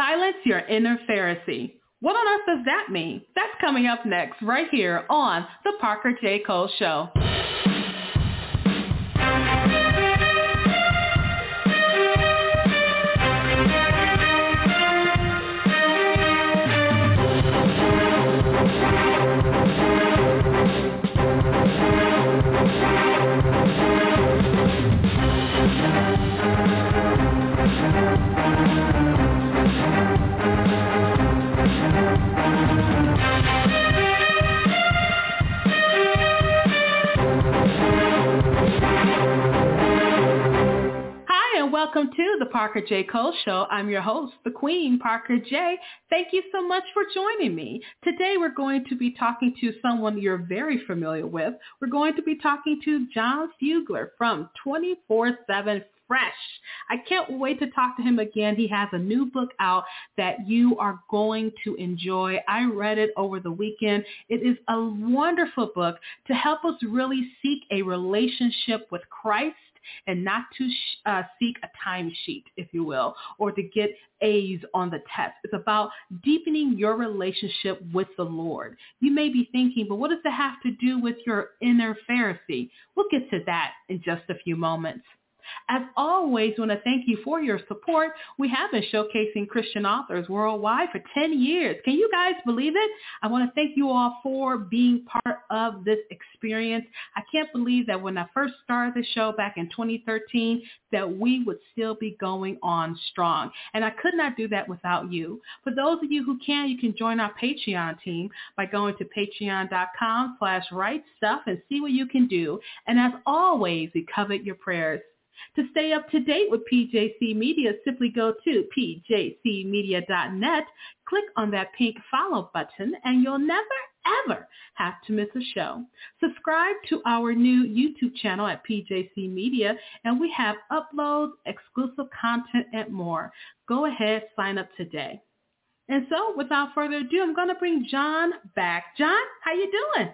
Silence your inner Pharisee. What on earth does that mean? That's coming up next right here on The Parker J. Cole Show. Parker J. Cole Show. I'm your host, the Queen, Parker J. Thank you so much for joining me. Today we're going to be talking to someone you're very familiar with. We're going to be talking to Jon Fugler from 24-7 fresh. I can't wait to talk to him again. He has a new book out that you are going to enjoy. I read it over the weekend. It is a wonderful book to help us really seek a relationship with Christ and not to uh, seek a timesheet, if you will, or to get A's on the test. It's about deepening your relationship with the Lord. You may be thinking, but what does that have to do with your inner Pharisee? We'll get to that in just a few moments. As always, want to thank you for your support. We have been showcasing Christian authors worldwide for 10 years. Can you guys believe it? I want to thank you all for being part of this experience. I can't believe that when I first started the show back in 2013, that we would still be going on strong. And I could not do that without you. For those of you who can, you can join our Patreon team by going to patreon.com slash write stuff and see what you can do. And as always, we covet your prayers. To stay up to date with PJC Media, simply go to pjcmedia.net, click on that pink follow button, and you'll never ever have to miss a show. Subscribe to our new YouTube channel at PJC Media, and we have uploads, exclusive content, and more. Go ahead, sign up today. And so, without further ado, I'm going to bring Jon back. Jon, how you doing?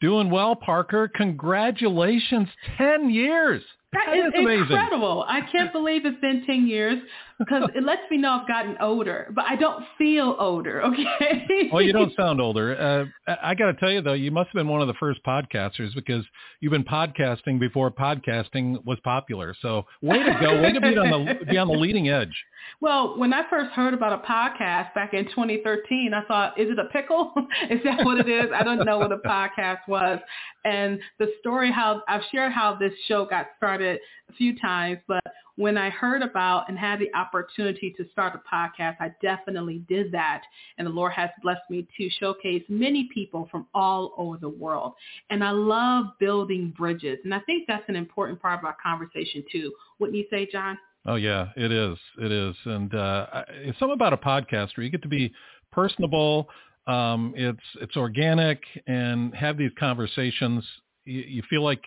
Doing well, Parker. Congratulations, 10 years. That, that is, is incredible. I can't believe it's been 10 years because it lets me know I've gotten older, but I don't feel older, okay? well, you don't sound older. Uh, I got to tell you, though, you must have been one of the first podcasters because you've been podcasting before podcasting was popular. So way to go. Way to be on the, be on the leading edge. Well, when I first heard about a podcast back in 2013, I thought, is it a pickle? is that what it is? I don't know what a podcast was. And the story how I've shared how this show got started a few times, but when I heard about and had the opportunity to start a podcast, I definitely did that. And the Lord has blessed me to showcase many people from all over the world. And I love building bridges. And I think that's an important part of our conversation too. Wouldn't you say, Jon? Oh yeah, it is. It is. And uh, it's something about a podcaster. You get to be personable. Um, it's it's organic and have these conversations. You, you feel like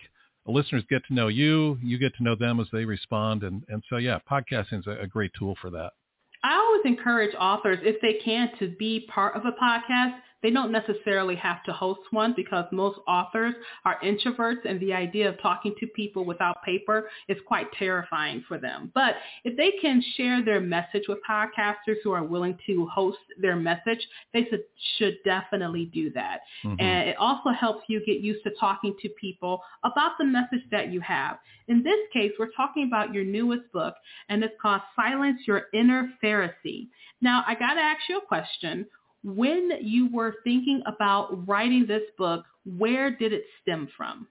listeners get to know you, you get to know them as they respond. And, and so, yeah, podcasting is a, a great tool for that. I always encourage authors, if they can, to be part of a podcast they don't necessarily have to host one because most authors are introverts and the idea of talking to people without paper is quite terrifying for them. But if they can share their message with podcasters who are willing to host their message, they should definitely do that. Mm-hmm. And it also helps you get used to talking to people about the message that you have. In this case, we're talking about your newest book, and it's called Silence Your Inner Pharisee. Now, I got to ask you a question when you were thinking about writing this book, where did it stem from?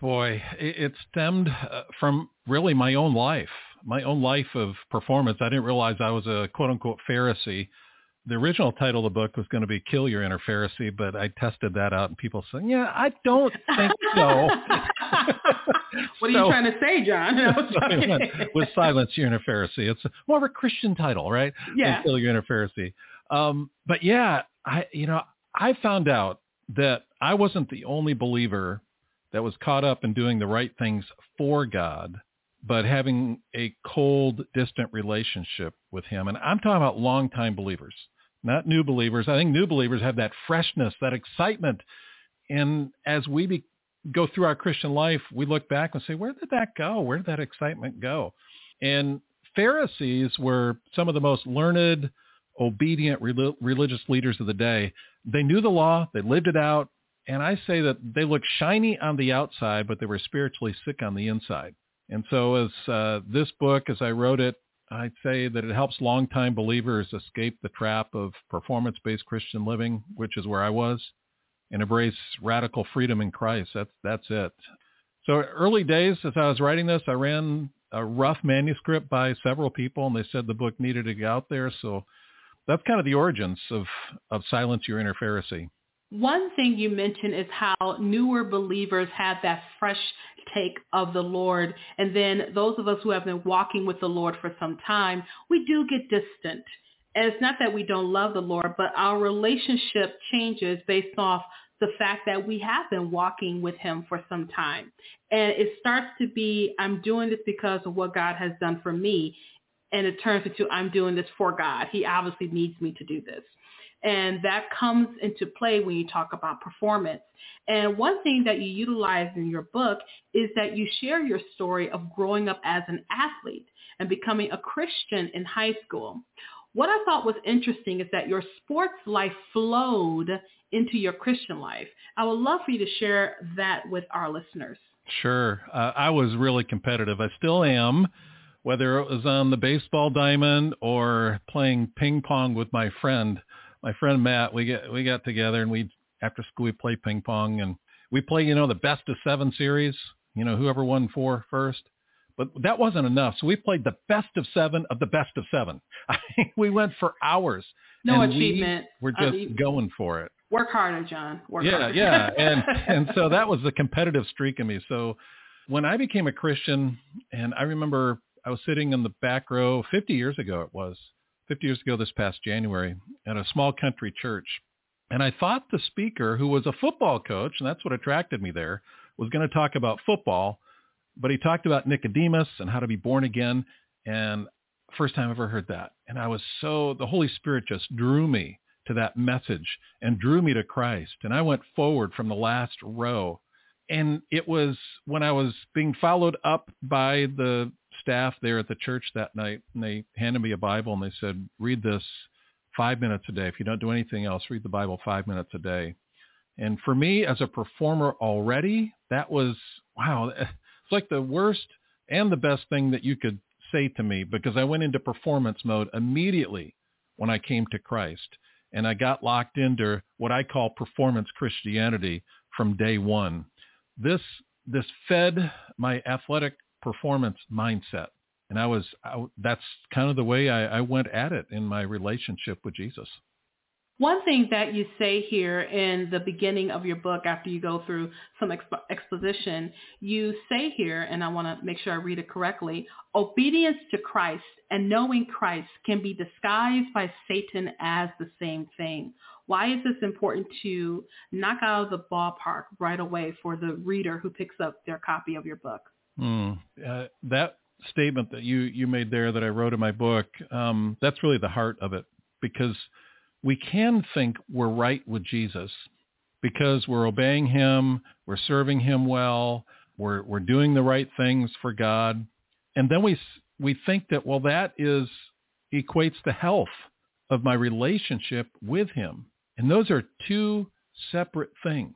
Boy, it stemmed uh, from really my own life, my own life of performance. I didn't realize I was a quote unquote Pharisee. The original title of the book was going to be Kill Your Inner Pharisee, but I tested that out and people said, yeah, I don't think so. what are so, you trying to say, Jon? with Silence Your Inner Pharisee. It's more of a Christian title, right? Yeah. Kill Your Inner Pharisee. Um, but yeah, I you know I found out that I wasn't the only believer that was caught up in doing the right things for God, but having a cold, distant relationship with Him. And I'm talking about longtime believers, not new believers. I think new believers have that freshness, that excitement. And as we be, go through our Christian life, we look back and say, where did that go? Where did that excitement go? And Pharisees were some of the most learned, obedient religious leaders of the day. They knew the law, they lived it out, and I say that they looked shiny on the outside, but they were spiritually sick on the inside. And so as uh, this book, as I wrote it, I'd say that it helps longtime believers escape the trap of performance-based Christian living, which is where I was, and embrace radical freedom in Christ. That's that's it. So early days, as I was writing this, I ran a rough manuscript by several people, and they said the book needed to get out there. So that's kind of the origins of of Silence Your Inner Pharisee. One thing you mentioned is how newer believers have that fresh take of the Lord. And then those of us who have been walking with the Lord for some time, we do get distant. And it's not that we don't love the Lord, but our relationship changes based off the fact that we have been walking with him for some time. And it starts to be, I'm doing this because of what God has done for me. And it turns into, I'm doing this for God. He obviously needs me to do this. And that comes into play when you talk about performance. And one thing that you utilize in your book is that you share your story of growing up as an athlete and becoming a Christian in high school. What I thought was interesting is that your sports life flowed into your Christian life. I would love for you to share that with our listeners. Sure. Uh, I was really competitive. I still am, whether it was on the baseball diamond or playing ping pong with my friend my friend Matt, we get we got together and we after school we play ping pong and we play you know the best of seven series. You know whoever won four first. But that wasn't enough. So we played the best of seven of the best of seven. We went for hours. No achievement. We are just going for it. Work harder, Jon. Work yeah, harder. yeah. And and so that was the competitive streak in me. So when I became a Christian, and I remember I was sitting in the back row 50 years ago. It was 50 years ago this past January at a small country church. And I thought the speaker, who was a football coach, and that's what attracted me there, was going to talk about football, but he talked about Nicodemus and how to be born again. And first time I ever heard that. And I was so, the Holy Spirit just drew me to that message and drew me to Christ. And I went forward from the last row. And it was when I was being followed up by the staff there at the church that night, and they handed me a Bible and they said, "Read this five minutes a day. If you don't do anything else, read the Bible five minutes a day." And for me, as a performer already, that was wow. It's like the worst and the best thing that you could say to me because I went into performance mode immediately when I came to Christ. And I got locked into what I call performance Christianity from day one. This this fed my athletic performance mindset. And I was, I, that's kind of the way I, I went at it in my relationship with Jesus. One thing that you say here in the beginning of your book, after you go through some exp- exposition, you say here, and I want to make sure I read it correctly, obedience to Christ and knowing Christ can be disguised by Satan as the same thing. Why is this important to knock out of the ballpark right away for the reader who picks up their copy of your book? Mm, uh, that statement that you, you made there that I wrote in my book, um, that's really the heart of it because we can think we're right with Jesus because we're obeying him, we're serving him well, we're, we're doing the right things for God. And then we, we think that, well, that is equates to health of my relationship with him. And those are two separate things.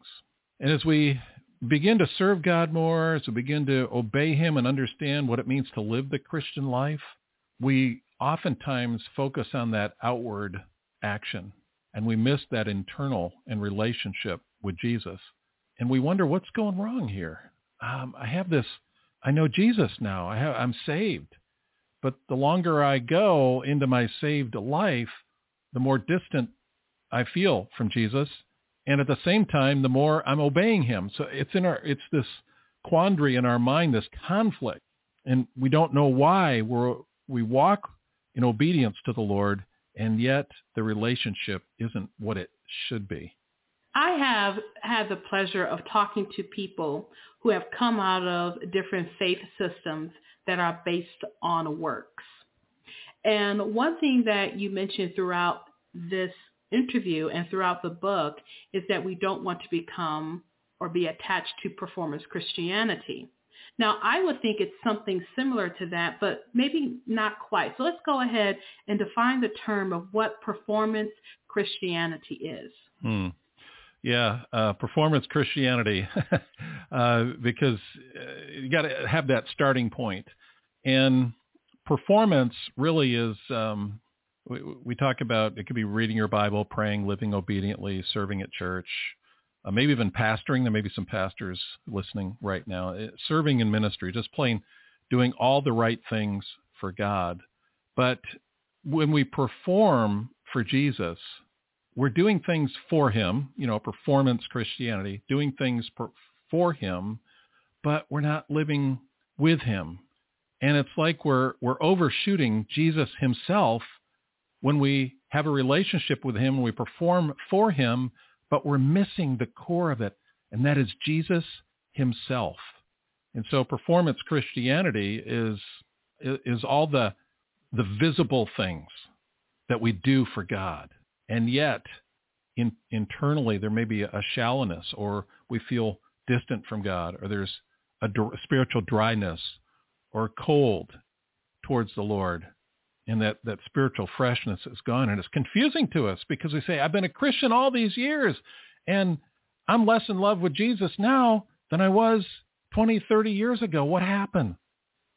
And as we begin to serve God more, as we begin to obey him and understand what it means to live the Christian life, we oftentimes focus on that outward action and we miss that internal and relationship with Jesus. And we wonder what's going wrong here. Um, I have this, I know Jesus now. I have, I'm saved. But the longer I go into my saved life, the more distant I feel from Jesus and at the same time, the more I'm obeying him. So it's in our, it's this quandary in our mind, this conflict, and we don't know why we're, we walk in obedience to the Lord, and yet the relationship isn't what it should be. I have had the pleasure of talking to people who have come out of different faith systems that are based on works. And one thing that you mentioned throughout this interview and throughout the book is that we don't want to become or be attached to performance Christianity. Now, I would think it's something similar to that, but maybe not quite. So let's go ahead and define the term of what performance Christianity is. Hmm. Yeah, uh, performance Christianity, uh, because uh, you got to have that starting point. And performance really is, um, we, talk about, it could be reading your Bible, praying, living obediently, serving at church, uh, maybe even pastoring. There may be some pastors listening right now. Uh, serving in ministry, just plain doing all the right things for God. But when we perform for Jesus, we're doing things for him, you know, performance Christianity, doing things per, for him, but we're not living with him. And it's like we're we're overshooting Jesus himself when we have a relationship with him and we perform for him, but we're missing the core of it, and that is Jesus himself. And so performance Christianity is is all the the visible things that we do for God. And yet in, internally there may be a shallowness or we feel distant from God or there's a, a spiritual dryness or cold towards the Lord and that, that spiritual freshness is gone. And it's confusing to us because we say, I've been a Christian all these years and I'm less in love with Jesus now than I was 20, 30 years ago. What happened?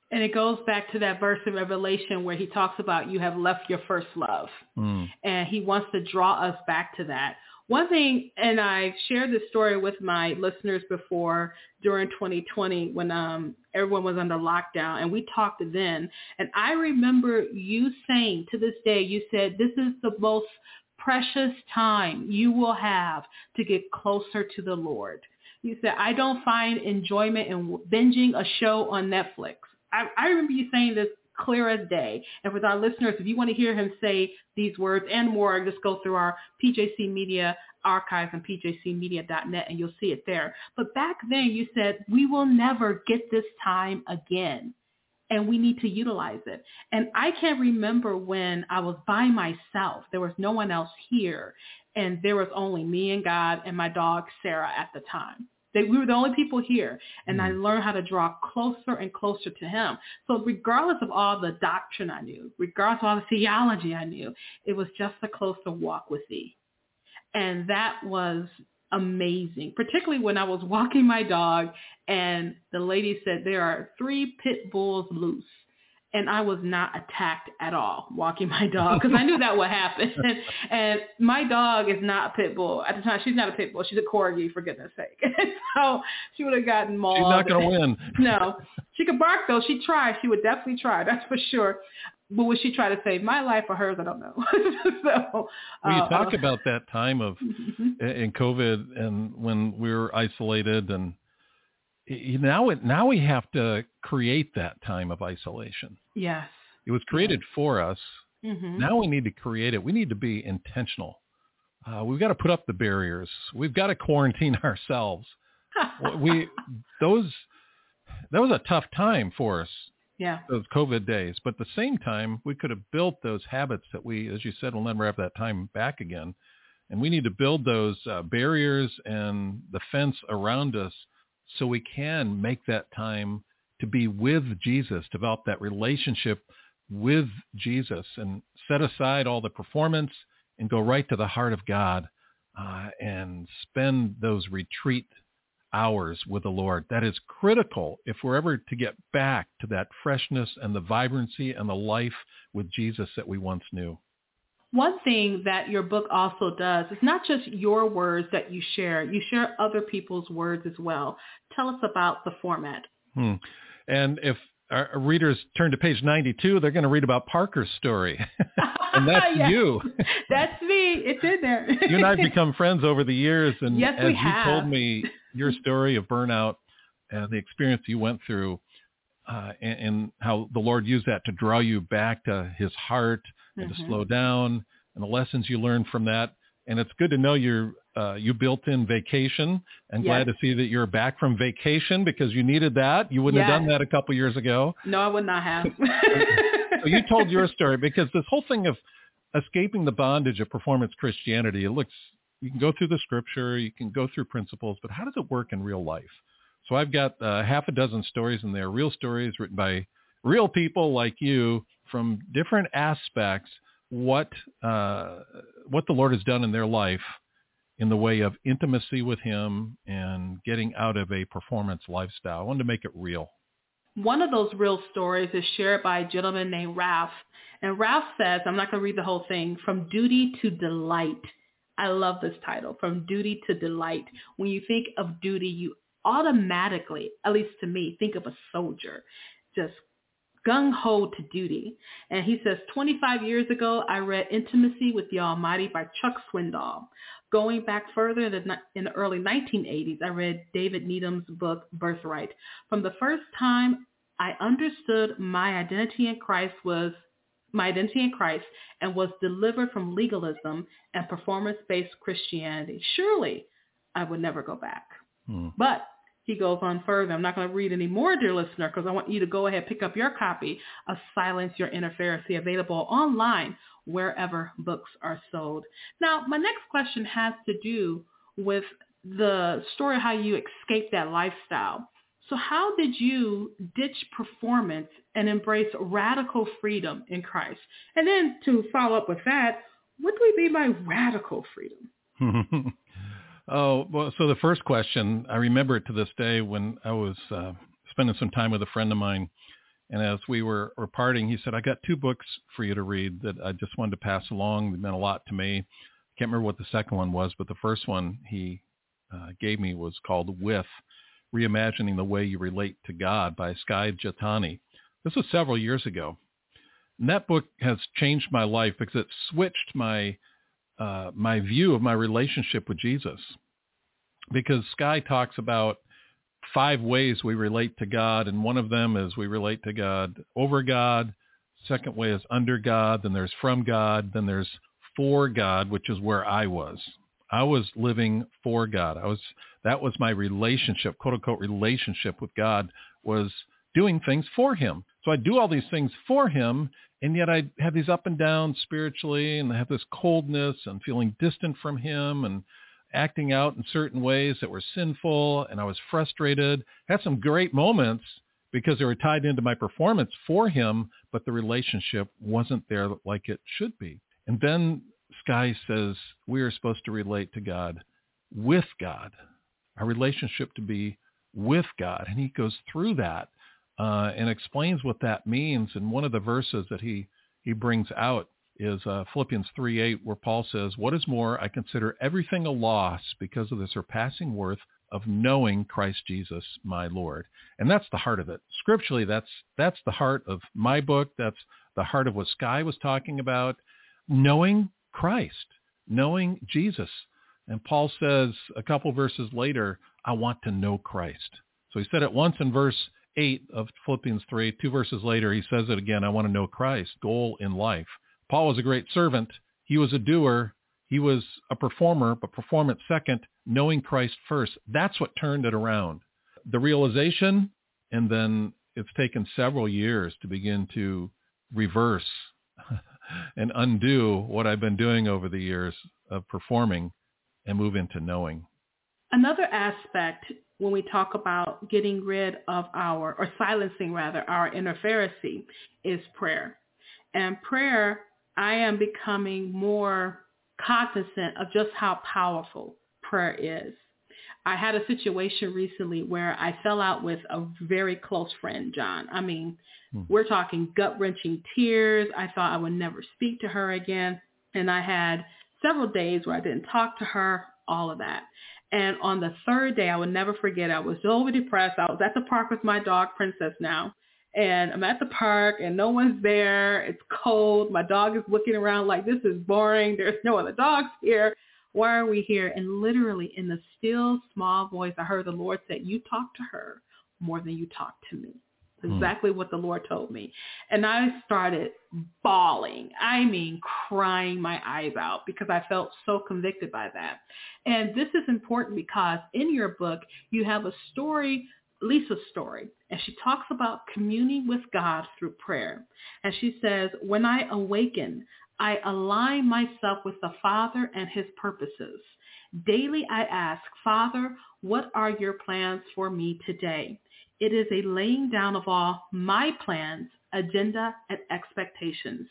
And it goes back to that verse in Revelation where he talks about you have left your first love. Mm. And he wants to draw us back to that. One thing, and I shared this story with my listeners before during 2020 when um, everyone was under lockdown, and we talked then. And I remember you saying to this day, you said, this is the most precious time you will have to get closer to the Lord. You said, I don't find enjoyment in binging a show on Netflix. I, I remember you saying this clear as day. And for our listeners, if you want to hear him say these words and more, just go through our PJC Media archives on pjcmedia.net and you'll see it there. But back then you said, we will never get this time again and we need to utilize it. And I can't remember when I was by myself. There was no one else here. And there was only me and God and my dog, Sarah, at the time. They, we were the only people here. And mm. I learned how to draw closer and closer to him. So regardless of all the doctrine I knew, regardless of all the theology I knew, it was just a closer walk with thee. And that was amazing, particularly when I was walking my dog and the lady said there are three pit bulls loose and I was not attacked at all walking my dog because I knew that would happen. and, my dog is not a pit bull at the time. She's not a pit bull. She's a corgi for goodness sake. so she would have gotten mauled. She's not going to win. no, she could bark though. She tried. She would definitely try. That's for sure. But would she try to save my life or hers? I don't know. so, well, you uh, talk about that time of mm-hmm. in COVID and when we were isolated and now it now we have to create that time of isolation. Yes. It was created yes. for us. Mm-hmm. Now we need to create it. We need to be intentional. Uh, we've got to put up the barriers. We've got to quarantine ourselves. we those that was a tough time for us. Yeah. Those COVID days, but at the same time, we could have built those habits that we, as you said, will never have that time back again. And we need to build those uh, barriers and the fence around us so we can make that time to be with Jesus, develop that relationship with Jesus and set aside all the performance and go right to the heart of God uh, and spend those retreat hours with the Lord. That is critical if we're ever to get back to that freshness and the vibrancy and the life with Jesus that we once knew. One thing that your book also does is not just your words that you share. You share other people's words as well. Tell us about the format. Hmm. And if our readers turn to page 92, they're going to read about Parker's story. and that's yes. you. That's me. It's in there. you and I have become friends over the years. And yes, as you have. told me your story of burnout and the experience you went through uh, and, and, how the Lord used that to draw you back to his heart and mm-hmm. to slow down and the lessons you learned from that. And it's good to know you're uh, you built in vacation and yes. glad to see that you're back from vacation because you needed that. You wouldn't yes. have done that a couple years ago. No, I would not have. so you told your story because this whole thing of escaping the bondage of performance Christianity, it looks, you can go through the scripture, you can go through principles, but how does it work in real life? So I've got uh, half a dozen stories in there, real stories written by real people like you from different aspects what uh, what the Lord has done in their life in the way of intimacy with him and getting out of a performance lifestyle. I wanted to make it real. One of those real stories is shared by a gentleman named Ralph. And Ralph says, I'm not going to read the whole thing, from duty to delight. I love this title, from duty to delight. When you think of duty, you automatically, at least to me, think of a soldier just gung-ho to duty. And he says, 25 years ago, I read Intimacy with the Almighty by Chuck Swindoll. Going back further in the, early 1980s, I read David Needham's book, Birthright. From the first time I understood my identity in Christ was my identity in Christ and was delivered from legalism and performance-based Christianity. Surely I would never go back. Hmm. But he goes on further. I'm not going to read any more, dear listener, because I want you to go ahead and pick up your copy of Silence Your Inner Pharisee, available online wherever books are sold. Now, my next question has to do with the story of how you escaped that lifestyle. So how did you ditch performance and embrace radical freedom in Christ? And then to follow up with that, what do we mean by radical freedom? Oh, well, so the first question, I remember it to this day when I was uh, spending some time with a friend of mine. And as we were, were parting, he said, I got two books for you to read that I just wanted to pass along. They meant a lot to me. I can't remember what the second one was, but the first one he uh, gave me was called With, Reimagining the Way You Relate to God by Skye Jethani. This was several years ago. And that book has changed my life because it switched my uh, my view of my relationship with Jesus. Because Skye talks about five ways we relate to God, and one of them is we relate to God over God. Second way is under God. Then there's from God. Then there's for God, which is where I was. I was living for God. I was that was my relationship, quote unquote relationship with God was doing things for him. So I do all these things for him and yet I have these up and downs spiritually and I have this coldness and feeling distant from him and acting out in certain ways that were sinful and I was frustrated. Had some great moments because they were tied into my performance for him, but the relationship wasn't there like it should be. And then Skye says we are supposed to relate to God with God, our relationship to be with God. And he goes through that uh, and explains what that means. And one of the verses that he, he brings out is uh, Philippians 3.8 where Paul says, What is more, I consider everything a loss because of the surpassing worth of knowing Christ Jesus, my Lord. And that's the heart of it. Scripturally, that's, that's the heart of my book. That's the heart of what Skye was talking about. Knowing Christ, knowing Jesus. And Paul says a couple verses later, I want to know Christ. So he said it once in verse 8 of Philippians 3, two verses later, he says it again, I want to know Christ, goal in life. Paul was a great servant. He was a doer. He was a performer, but performance second, knowing Christ first. That's what turned it around. The realization, and then it's taken several years to begin to reverse and undo what I've been doing over the years of performing and move into knowing. Another aspect when we talk about getting rid of our, or silencing rather, our inner Pharisee is prayer. And prayer, I am becoming more cognizant of just how powerful prayer is. I had a situation recently where I fell out with a very close friend, Jon. I mean, hmm. we're talking gut-wrenching tears. I thought I would never speak to her again. And I had several days where I didn't talk to her, all of that. And on the third day, I would never forget, I was so depressed. I was at the park with my dog, Princess now. And I'm at the park and no one's there. It's cold. My dog is looking around like this is boring. There's no other dogs here. Why are we here? And literally in the still small voice, I heard the Lord say, you talk to her more than you talk to me. Hmm. exactly what the Lord told me. And I started bawling. I mean, crying my eyes out because I felt so convicted by that. And this is important because in your book, you have a story, Lisa's story, and she talks about communing with God through prayer. And she says, when I awaken, I align myself with the Father and his purposes. Daily I ask, Father, what are your plans for me today? It is a laying down of all my plans, agenda, and expectations.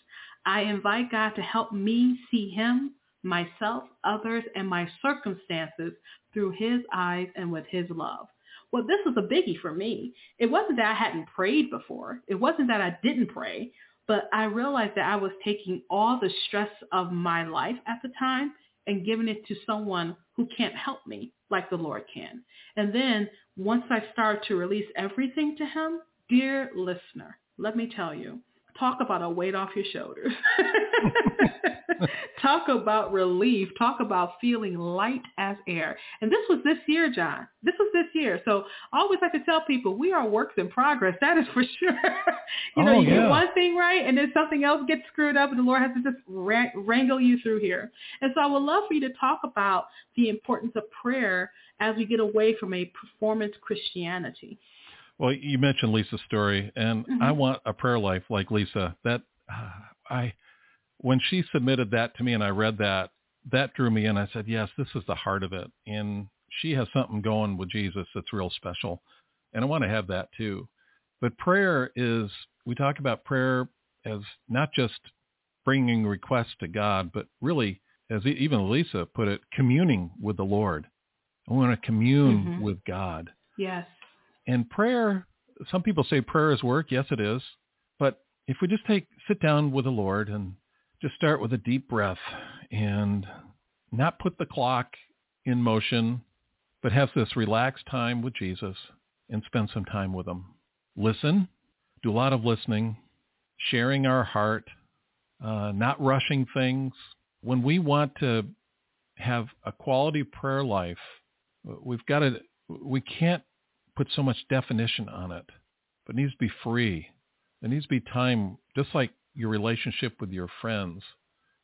I invite God to help me see him, myself, others, and my circumstances through his eyes and with his love. Well, this was a biggie for me. It wasn't that I hadn't prayed before. It wasn't that I didn't pray, but I realized that I was taking all the stress of my life at the time and giving it to someone who can't help me like the Lord can. And then once I started to release everything to him, dear listener, let me tell you, talk about a weight off your shoulders. talk about relief. Talk about feeling light as air. And this was this year, Jon. This was this year. So I always like to tell people we are works in progress. That is for sure. you know, Oh, you yeah. get one thing right and then something else gets screwed up and the Lord has to just wra- wrangle you through here. And so I would love for you to talk about the importance of prayer as we get away from a performance Christianity. Well, you mentioned Lisa's story, and Mhm. I want a prayer life like Lisa. That uh, I, when she submitted that to me, and I read that, that drew me in. I said, yes, this is the heart of it, and she has something going with Jesus that's real special, and I want to have that too. But prayer is, we talk about prayer as not just bringing requests to God, but really, as even Lisa put it, communing with the Lord. I want to commune Mhm. with God. Yes. And prayer, some people say prayer is work. Yes, it is. But if we just take, sit down with the Lord and just start with a deep breath and not put the clock in motion, but have this relaxed time with Jesus and spend some time with him. Listen, do a lot of listening, sharing our heart, uh, not rushing things. When we want to have a quality prayer life, we've got to, we can't put so much definition on it, but it needs to be free. There needs to be time, just like your relationship with your friends.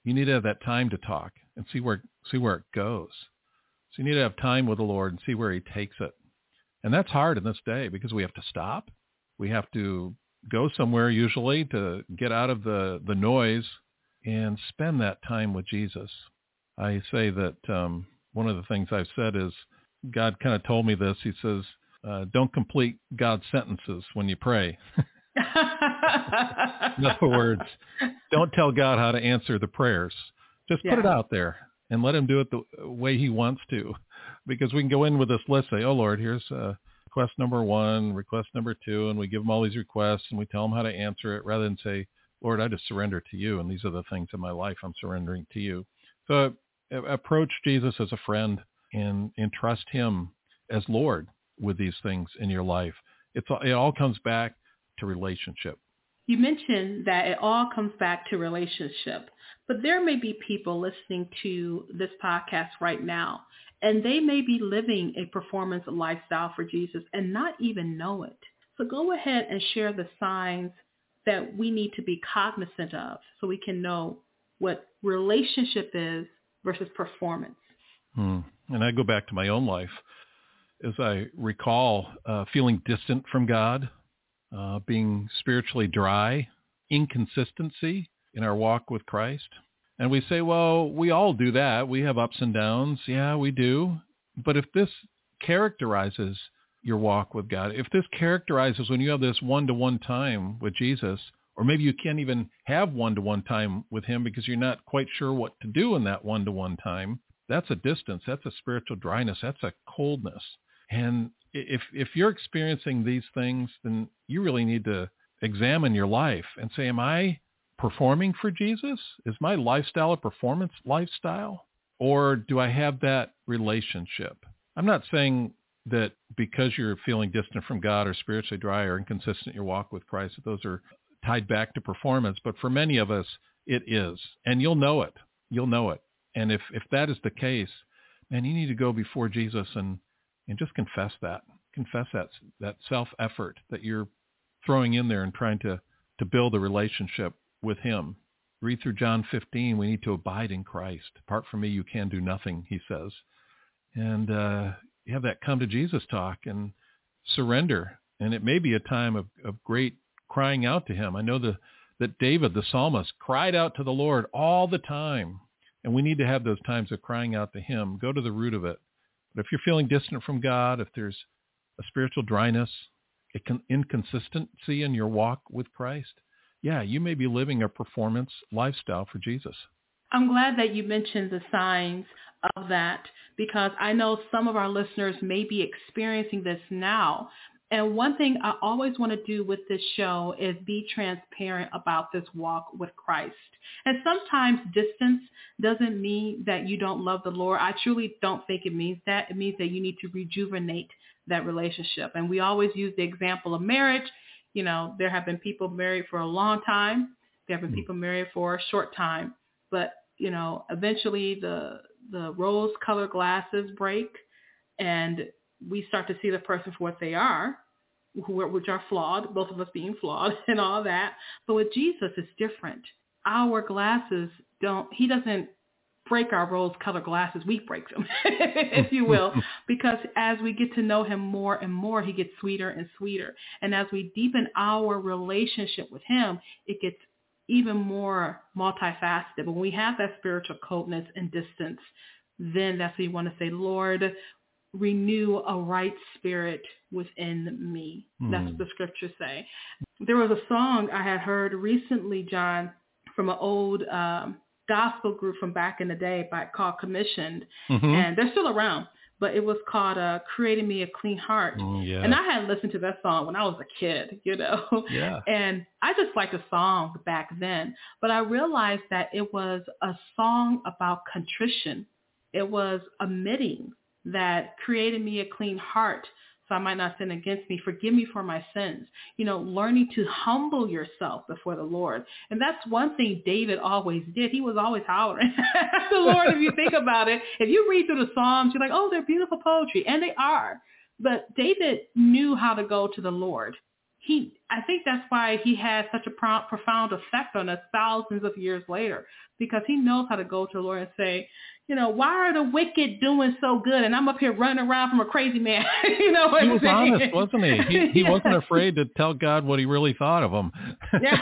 You need to have that time to talk and see where see where it goes. So you need to have time with the Lord and see where He takes it. And that's hard in this day because we have to stop. We have to go somewhere usually to get out of the, the noise and spend that time with Jesus. I say that um, one of the things I've said is God kind of told me this. He says, uh, don't complete God's sentences when you pray. In other words, don't tell God how to answer the prayers. Just put it out there and let him do it the way he wants to. Because we can go in with this list, say, oh, Lord, here's uh, request number one, request number two, and we give him all these requests and we tell him how to answer it rather than say, Lord, I just surrender to you, and these are the things in my life I'm surrendering to you. So uh, approach Jesus as a friend and, and trust him as Lord with these things in your life. It's, it all comes back to relationship. You mentioned that it all comes back to relationship, but there may be people listening to this podcast right now, and they may be living a performance lifestyle for Jesus and not even know it. So go ahead and share the signs that we need to be cognizant of so we can know what relationship is versus performance. Hmm. And I go back to my own life as I recall uh, feeling distant from God, uh, being spiritually dry, inconsistency in our walk with Christ. And we say, well, we all do that. We have ups and downs. Yeah, we do. But if this characterizes your walk with God, if this characterizes when you have this one-to-one time with Jesus, or maybe you can't even have one-to-one time with him because you're not quite sure what to do in that one-to-one time, that's a distance. That's a spiritual dryness. That's a coldness. And if if you're experiencing these things, then you really need to examine your life and say, am I performing for Jesus? Is my lifestyle a performance lifestyle? Or do I have that relationship? I'm not saying that because you're feeling distant from God or spiritually dry or inconsistent in your walk with Christ, that those are tied back to performance. But for many of us, it is. And you'll know it. You'll know it. And if, if that is the case, man, you need to go before Jesus and, and just confess that. Confess that, that self-effort that you're throwing in there and trying to, to build a relationship with him. Read through John 15. We need to abide in Christ. Apart from me, you can do nothing, he says. And uh, you have that come to Jesus talk and surrender. And it may be a time of, of great crying out to him. I know the, that David, the psalmist, cried out to the Lord all the time. And we need to have those times of crying out to him. Go to the root of it. But if you're feeling distant from God, if there's a spiritual dryness, inconsistency in your walk with Christ, yeah, you may be living a performance lifestyle for Jesus. I'm glad that you mentioned the signs of that because I know some of our listeners may be experiencing this now. And one thing I always want to do with this show is be transparent about this walk with Christ. And sometimes distance doesn't mean that you don't love the Lord. I truly don't think it means that. It means that you need to rejuvenate that relationship. And we always use the example of marriage. You know, there have been people married for a long time. There have been mm-hmm. people married for a short time. But, you know, eventually the the rose colored glasses break and we start to see the person for what they are, which are flawed, both of us being flawed and all that. But with Jesus, it's different. Our glasses don't, he doesn't break our rose-colored glasses. We break them, if you will, because as we get to know him more and more, he gets sweeter and sweeter. And as we deepen our relationship with him, it gets even more multifaceted. When we have that spiritual coldness and distance, then that's when you want to say, Lord, renew a right spirit within me. Mm. That's what the scriptures say. There was a song I had heard recently, Jon, from an old um, gospel group from back in the day by called Commissioned, mm-hmm. and they're still around. But it was called uh, "Create in Me a Clean Heart," mm, yeah. and I had listened to that song when I was a kid, you know. Yeah. And I just liked the song back then, but I realized that it was a song about contrition. It was admitting that created me a clean heart so I might not sin against me. Forgive me for my sins. You know, learning to humble yourself before the Lord. And that's one thing David always did. He was always hollering the Lord, if you think about it. If you read through the Psalms, you're like, oh, they're beautiful poetry. And they are. But David knew how to go to the Lord. He, I think that's why he had such a pro- profound effect on us thousands of years later, because he knows how to go to the Lord and say, you know, why are the wicked doing so good and I'm up here running around from a crazy man? you know what He was honest, wasn't he? He, he yeah. wasn't afraid to tell God what he really thought of him. yeah,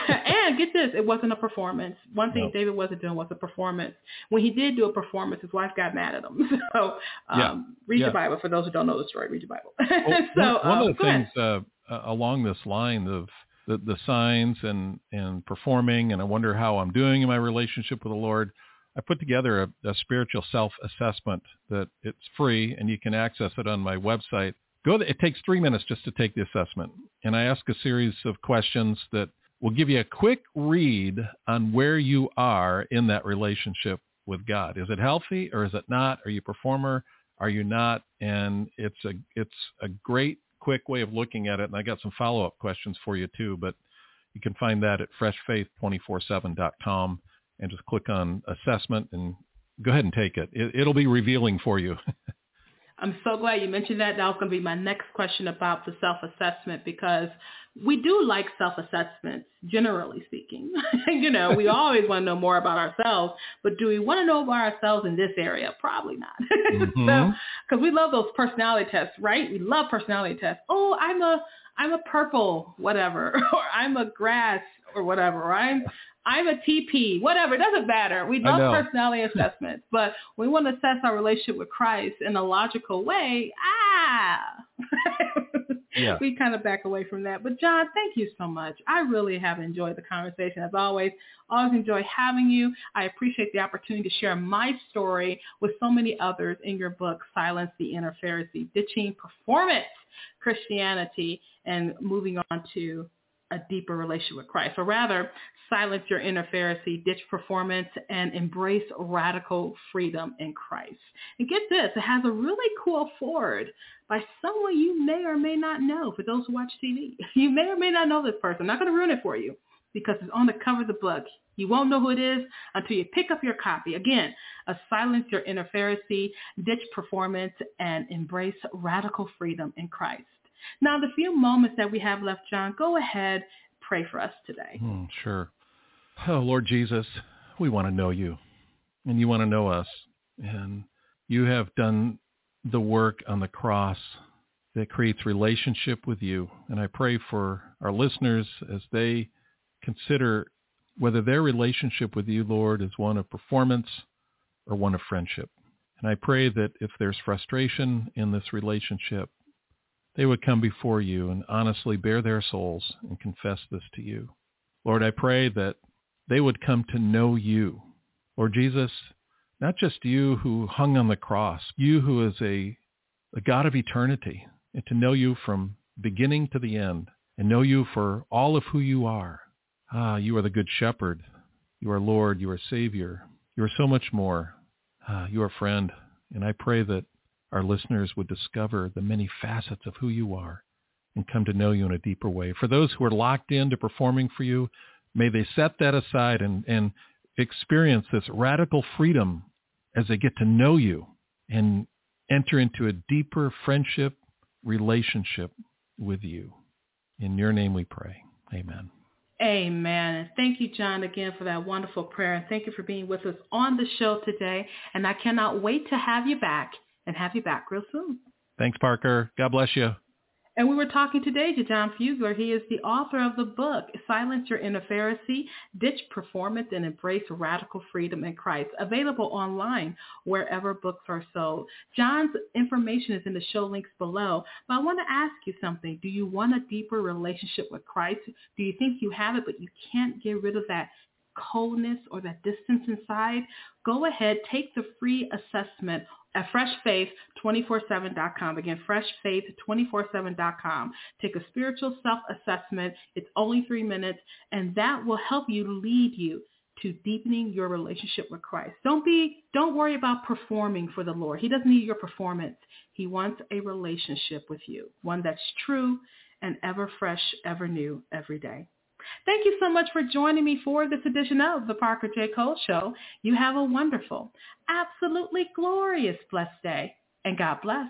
and get this, it wasn't a performance. One thing no. David wasn't doing was a performance. When he did do a performance, his wife got mad at him. So um, yeah. read yeah. your Bible. For those who don't know the story, read your Bible. Well, so, one um, of the things uh, along this line of the, the signs and, and performing, and I wonder how I'm doing in my relationship with the Lord – I put together a, a spiritual self-assessment that it's free and you can access it on my website. Go. it takes three minutes just to take the assessment, and I ask a series of questions that will give you a quick read on where you are in that relationship with God. Is it healthy or is it not? Are you a performer? Are you not? And it's a it's a great quick way of looking at it. And I got some follow-up questions for you too, but you can find that at freshfaith247.com and just click on assessment and go ahead and take it. it it'll be revealing for you. I'm so glad you mentioned that. That was going to be my next question about the self-assessment because we do like self-assessments, generally speaking. you know, we always want to know more about ourselves, but do we want to know about ourselves in this area? Probably not. Mm-hmm. so, because we love those personality tests, right? We love personality tests. Oh, I'm a I'm a purple, whatever, or I'm a grass or whatever, I'm I'm a TP, whatever. It doesn't matter. We love personality assessments, but we want to assess our relationship with Christ in a logical way. Ah, yeah. we kind of back away from that. But Jon, thank you so much. I really have enjoyed the conversation as always. Always enjoy having you. I appreciate the opportunity to share my story with so many others in your book, Silence the Inner Pharisee, Ditching Performance Christianity and moving on to a deeper relationship with Christ, or rather, silence your inner Pharisee, ditch performance, and embrace radical freedom in Christ. And get this, it has a really cool forward by someone you may or may not know for those who watch TV. You may or may not know this person. I'm not going to ruin it for you because it's on the cover of the book. You won't know who it is until you pick up your copy. Again, a silence your inner Pharisee, ditch performance, and embrace radical freedom in Christ. Now, the few moments that we have left, Jon, go ahead, pray for us today. Mm, sure. Oh, Lord Jesus, we want to know you, and you want to know us. And you have done the work on the cross that creates relationship with you. And I pray for our listeners as they consider whether their relationship with you, Lord, is one of performance or one of friendship. And I pray that if there's frustration in this relationship, they would come before you and honestly bare their souls and confess this to you. Lord, I pray that they would come to know you. Lord Jesus, not just you who hung on the cross, you who is a, a God of eternity, and to know you from beginning to the end and know you for all of who you are. Ah, you are the good shepherd. You are Lord. You are Savior. You are so much more. Ah, you are friend. And I pray that our listeners would discover the many facets of who you are and come to know you in a deeper way. For those who are locked into performing for you, may they set that aside and, and experience this radical freedom as they get to know you and enter into a deeper friendship relationship with you. In your name we pray. Amen. Amen. And Thank you, Jon, again for that wonderful prayer. And thank you for being with us on the show today. And I cannot wait to have you back and have you back real soon. Thanks, Parker. God bless you. And we were talking today to Jon Fugler. He is the author of the book, Silence Your Inner Pharisee, Ditch Performance and Embrace Radical Freedom in Christ, available online wherever books are sold. Jon's information is in the show links below. But I want to ask you something. Do you want a deeper relationship with Christ? Do you think you have it, but you can't get rid of that coldness or that distance inside? Go ahead, take the free assessment at freshfaith247.com. Again, freshfaith247.com. Take a spiritual self-assessment. It's only three minutes, and that will help you lead you to deepening your relationship with Christ. Don't be, don't worry about performing for the Lord. He doesn't need your performance. He wants a relationship with you, one that's true and ever fresh, ever new, every day. Thank you so much for joining me for this edition of the Parker J. Cole Show. You have a wonderful, absolutely glorious, blessed day, and God bless.